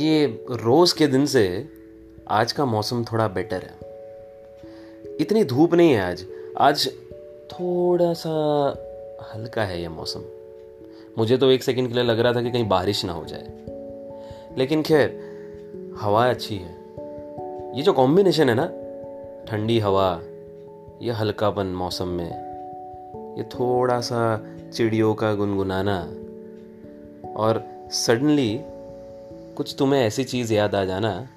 ये रोज़ के दिन से आज का मौसम थोड़ा बेटर है। इतनी धूप नहीं है आज। आज थोड़ा सा हल्का है ये मौसम। मुझे तो एक सेकंड के लिए लग रहा था कि कहीं बारिश ना हो जाए। लेकिन खैर, हवा अच्छी है। ये जो कॉम्बिनेशन है ना, ठंडी हवा, ये हल्कापन मौसम में, ये थोड़ा सा चिड़ियों का गुनगुनाना, और सडनली कुछ तुम्हें ऐसी चीज़ याद आ जाना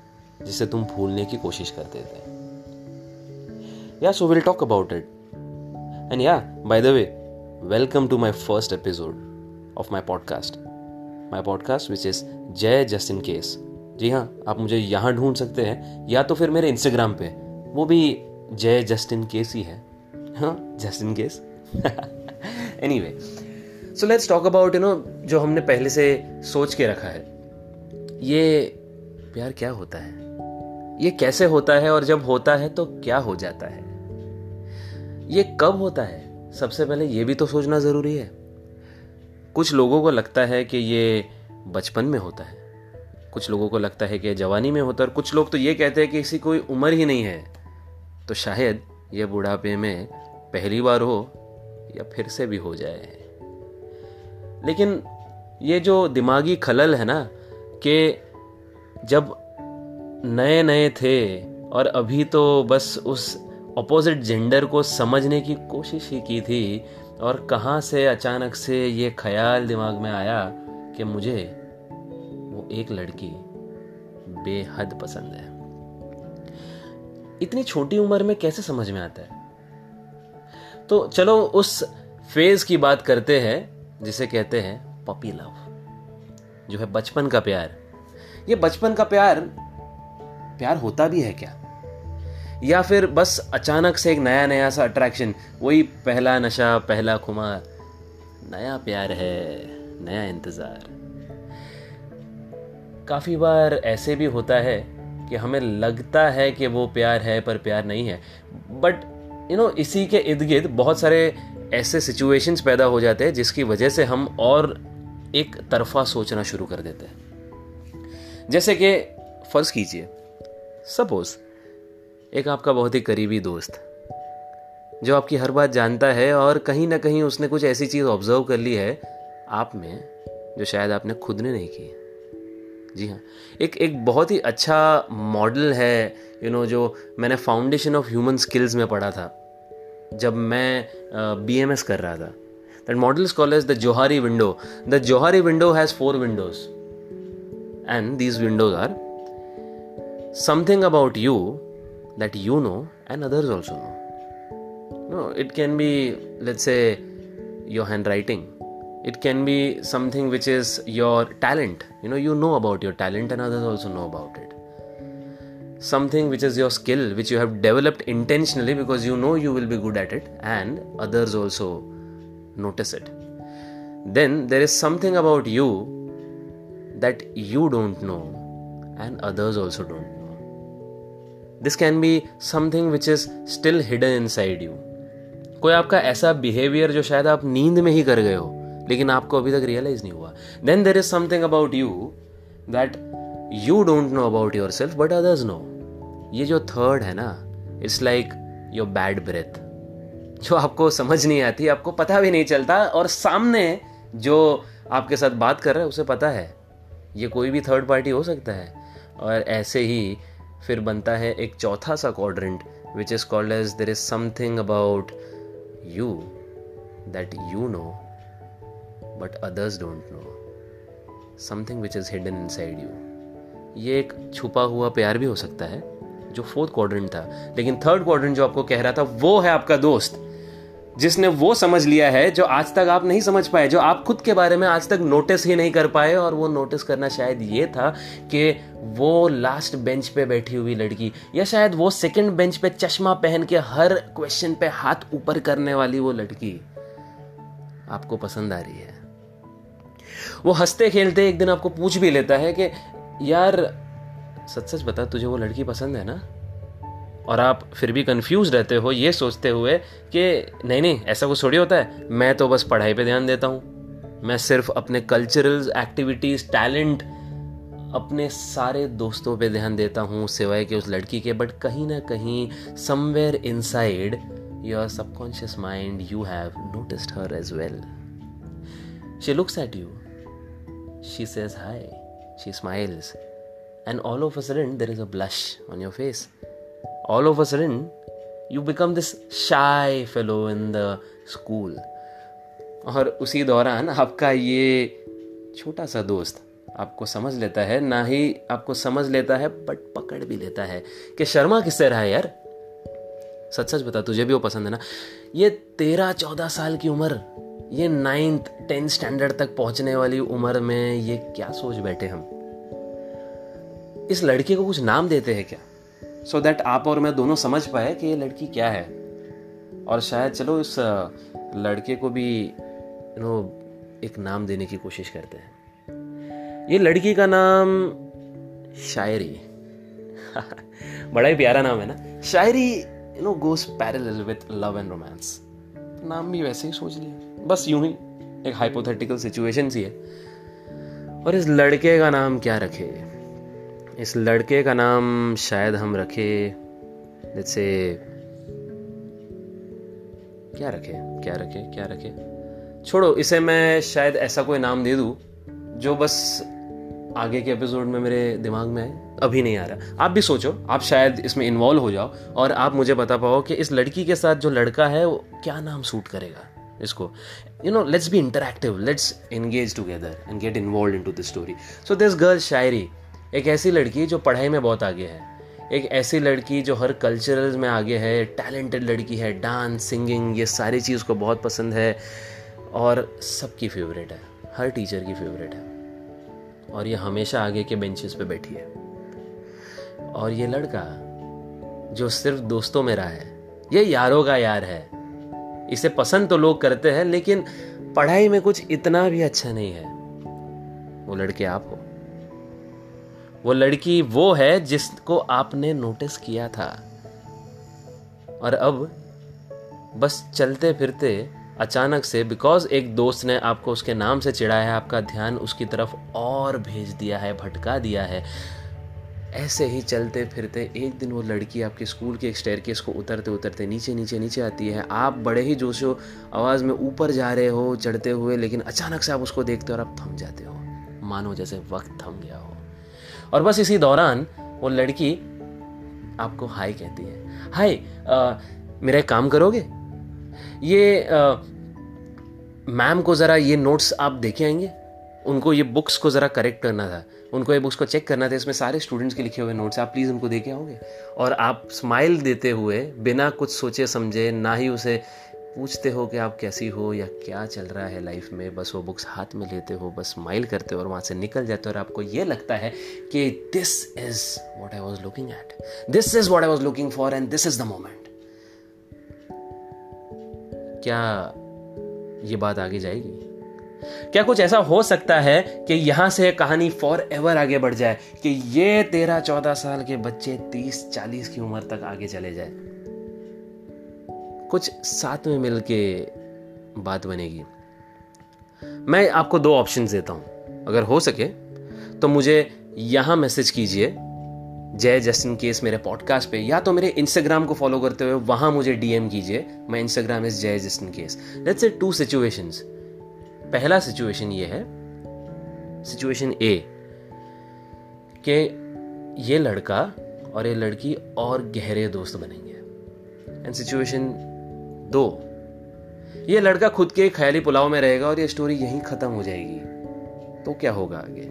जिसे तुम भूलने की कोशिश करते थे। Yeah so will talk about it and yeah by the way welcome to my first episode of my podcast my podcast which is Jay just in case जी हाँ आप मुझे यहाँ ढूंढ सकते हैं, या तो फिर मेरे इंस्टाग्राम पे। वो भी जय जस्ट इन केस ही है। हाँ just in case anyway so let's talk about you know जो हमने पहले से सोच के रखा है। ये प्यार क्या होता है? ये कैसे होता है और जब होता है तो क्या हो जाता है? ये कब होता है? सबसे पहले ये भी तो सोचना ज़रूरी है। कुछ लोगों को लगता है कि ये बचपन में होता है। कुछ लोगों को लगता है कि जवानी में होता है। और कुछ लोग तो ये कहते हैं कि इसी कोई उम्र ही नहीं है। तो शायद ये बुढ़ापे में पहली बार हो या फिर से भी हो जाए। लेकिन ये जो दिमागी खलल है ना कि जब नए नए थे और अभी तो बस उस अपोजिट जेंडर को समझने की कोशिश ही की थी और कहाँ से अचानक से ये ख्याल दिमाग में आया कि मुझे वो एक लड़की बेहद पसंद है। इतनी छोटी उम्र में कैसे समझ में आता है? तो चलो उस फ़ेज़ की बात करते हैं, जिसे कहते हैं पपी लव जो है बचपन का प्यार। ये बचपन का प्यार प्यार होता भी है क्या? या फिर बस अचानक से एक नया नया सा अट्रैक्शन वही पहला नशा, पहला खुमार। नया प्यार है, नया इंतज़ार। काफ़ी बार ऐसे भी होता है कि हमें लगता है कि वो प्यार है, पर प्यार नहीं है। बट यू नो इसी के इर्द गिर्द बहुत सारे ऐसे सिचुएशंस पैदा हो जाते हैं जिसकी वजह से हम और एक तरफा सोचना शुरू कर देते हैं। जैसे कि फ़र्ज़ कीजिए सपोज़ एक आपका बहुत ही करीबी दोस्त जो आपकी हर बात जानता है और कहीं ना कहीं उसने कुछ ऐसी चीज़ ऑब्ज़र्व कर ली है आप में जो शायद आपने खुद ने नहीं की। जी हाँ एक एक बहुत ही अच्छा मॉडल है यू you नो know, जो मैंने फाउंडेशन ऑफ़ ह्यूमन स्किल्स में पढ़ा था जब मैं बी एम एस कर रहा था। That model is called as the Johari window. The Johari window has four windows, and these windows are something about you that you know and others also know. No, it can be, let's say, your handwriting. It can be something which is your talent. You know, you know about your talent and others also know about it. Something which is your skill, which you have developed intentionally because you know you will be good at it, and others also notice it then there is something about you that you don't know and others also don't know this can be something which is still hidden inside you कोई आपका ऐसा behaviour जो शायद आप नींद में ही कर गए हो लेकिन आपको अभी तक रियलाइज़ नहीं हुआ then there is something about you that you don't know about yourself but others know ये जो थर्ड है ना it's like your bad breath जो आपको समझ नहीं आती, आपको पता भी नहीं चलता और सामने जो आपके साथ बात कर रहा है, उसे पता है। ये कोई भी थर्ड पार्टी हो सकता है। और ऐसे ही फिर बनता है एक चौथा सा quadrant which is called as there is something about you that you know but others don't know something which is hidden inside you ये एक छुपा हुआ प्यार भी हो सकता है, जो फोर्थ क्वाड्रेंट था। लेकिन थर्ड क्वाड्रेंट जो आपको कह रहा था, वो है आपका दोस्त। जिसने वो समझ लिया है जो आज तक आप नहीं समझ पाए, जो आप खुद के बारे में आज तक नोटिस ही नहीं कर पाए और वो नोटिस करना शायद ये था कि वो लास्ट बेंच पे बैठी हुई लड़की या शायद वो सेकंड बेंच पे चश्मा पहन के हर क्वेश्चन पे हाथ ऊपर करने वाली वो लड़की आपको पसंद आ रही है। वो हँसते खेलते एक दिन आपको पूछ भी लेता है कि, यार सच सच बता, तुझे वो लड़की पसंद है ना? और आप फिर भी कंफ्यूज रहते हो, ये सोचते हुए कि नहीं नहीं, ऐसा कुछ थोड़ी होता है। मैं तो बस पढ़ाई पे ध्यान देता हूँ। मैं सिर्फ़ अपने कल्चरल एक्टिविटीज़ टैलेंट अपने सारे दोस्तों पे ध्यान देता हूँ, सिवाय के उस लड़की के। बट कहीं ना कहीं somewhere inside your subconscious mind you have noticed her as well she looks at you she says hi she smiles and all of a sudden, there is a blush on your face. All of a sudden, you become this shy fellow in the school. और उसी दौरान आपका ये छोटा सा दोस्त आपको समझ लेता है, ना ही आपको समझ लेता है बट पकड़ भी लेता है कि शर्मा किससे रहा है यार। सच सच बता, तुझे भी वो पसंद है ना? ये तेरह चौदह साल की उम्र, ये नाइन्थ टेंथ स्टैंडर्ड तक पहुँचने वाली उम्र में ये क्या सोच बैठे हम? इस लड़के को कुछ नाम देते हैं क्या? सो so दैट आप और मैं दोनों समझ पाए कि ये लड़की क्या है। और शायद चलो इस लड़के को भी यू नो एक नाम देने की कोशिश करते हैं। ये लड़की का नाम शायरी। बड़ा ही प्यारा नाम है ना। Shayari you know goes parallel with love and romance नाम भी वैसे ही सोच लिया। बस यूँ ही एक हाइपोथेटिकल सिचुएशन सी है। और इस लड़के का नाम क्या रखे? इस लड़के का नाम शायद हम रखे जैसे क्या रखे क्या रखे क्या रखे? छोड़ो, इसे मैं शायद ऐसा कोई नाम दे दूँ जो बस आगे के एपिसोड में मेरे दिमाग में आए। अभी नहीं आ रहा। आप भी सोचो, आप शायद इसमें इन्वॉल्व हो जाओ और आप मुझे बता पाओ कि इस लड़की के साथ जो लड़का है, वो क्या नाम सूट करेगा इसको। You know let's be interactive let's engage together and get involve into this story so this girl Shayari एक ऐसी लड़की जो पढ़ाई में बहुत आगे है। एक ऐसी लड़की जो हर कल्चरल में आगे है टैलेंटेड लड़की है डांस सिंगिंग ये सारी चीज़ को बहुत पसंद है और सबकी फेवरेट है, हर टीचर की फेवरेट है। और ये हमेशा आगे के बेंचेस पे बैठी है। और ये लड़का जो सिर्फ़ दोस्तों में रहा है, ये यारों का यार है। इसे पसंद तो लोग करते हैं, लेकिन पढ़ाई में कुछ इतना भी अच्छा नहीं है। वो लड़के आप हो। वो लड़की वो है जिसको आपने नोटिस किया था। और अब बस चलते फिरते अचानक से बिकॉज़ एक दोस्त ने आपको उसके नाम से चिढ़ाया है आपका ध्यान उसकी तरफ़ और भेज दिया है, भटका दिया है। ऐसे ही चलते फिरते एक दिन वो लड़की आपके स्कूल के एक स्टेयर केस को उतरते उतरते नीचे नीचे नीचे आती है। आप बड़े ही जोशो आवाज़ में ऊपर जा रहे हो, चढ़ते हुए, लेकिन अचानक से आप उसको देखते हो और आप थम जाते हो। मानो जैसे वक्त थम गया हो। और बस इसी दौरान वो लड़की आपको हाय कहती है। हाय मेरा एक काम करोगे? ये मैम को ज़रा ये नोट्स आप देखे आएँगे? उनको ये बुक्स को ज़रा करेक्ट करना था। उनको ये बुक्स को चेक करना था। इसमें सारे स्टूडेंट्स के लिखे हुए नोट्स आप प्लीज़ उनको देखे आओगे? और आप स्माइल देते हुए, बिना कुछ सोचे समझे, ना ही उसे पूछते हो कि आप कैसी हो या क्या चल रहा है लाइफ में? बस वो बुक्स हाथ में लेते हो, बस स्माइल करते हो और वहाँ से निकल जाते हो और आपको ये लगता है कि this is what I was looking at this is what I was looking for and this is the moment क्या ये बात आगे जाएगी? क्या कुछ ऐसा हो सकता है कि यहाँ से कहानी फॉर एवर आगे बढ़ जाए कि ये तेरह चौदह साल के बच्चे तीस चालीस की उम्र तक आगे चले जाए? कुछ साथ में मिलके बात बनेगी। मैं आपको दो ऑप्शन देता हूँ। अगर हो सके तो मुझे यहाँ मैसेज कीजिए, जय जस्टिन केस मेरे पॉडकास्ट पे, या तो मेरे इंस्टाग्राम को फॉलो करते हुए वहाँ मुझे डीएम कीजिए। मैं Instagram is Jay just in case. Let's say two situations पहला सिचुएशन ये है। सिचुएशन ए कि ये लड़का और ये लड़की और गहरे दोस्त बनेंगे। एंड सिचुएशन दो। ये लड़का खुद के ख्याली पुलाव में रहेगा और ये स्टोरी यहीं खत्म हो जाएगी। तो क्या होगा आगे?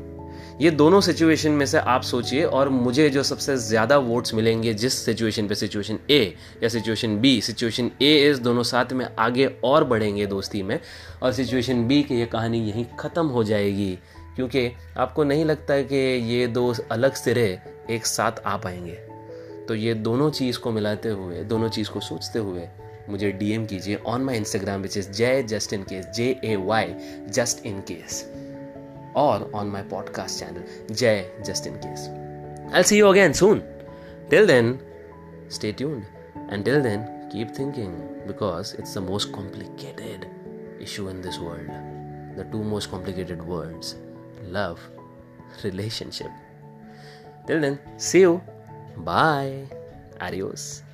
ये दोनों सिचुएशन में से आप सोचिए और मुझे जो सबसे ज़्यादा वोट्स मिलेंगे जिस सिचुएशन पे सिचुएशन ए या सिचुएशन बी सिचुएशन ए इस दोनों साथ में आगे और बढ़ेंगे दोस्ती में और सिचुएशन बी की ये कहानी यहीं ख़त्म हो जाएगी। क्योंकि आपको नहीं लगता कि ये दो अलग सिरे एक साथ आ पाएँगे। तो ये दोनों चीज़ को मिलाते हुए, दोनों चीज़ को सोचते हुए मुझे डीएम कीजिए on my Instagram which is Jay just in case J A Y just in case और on my podcast channel Jay just in case I see you again soon till then stay tuned and till then keep thinking because it's the most complicated issue in this world the two most complicated words love relationship till then see you bye Adios.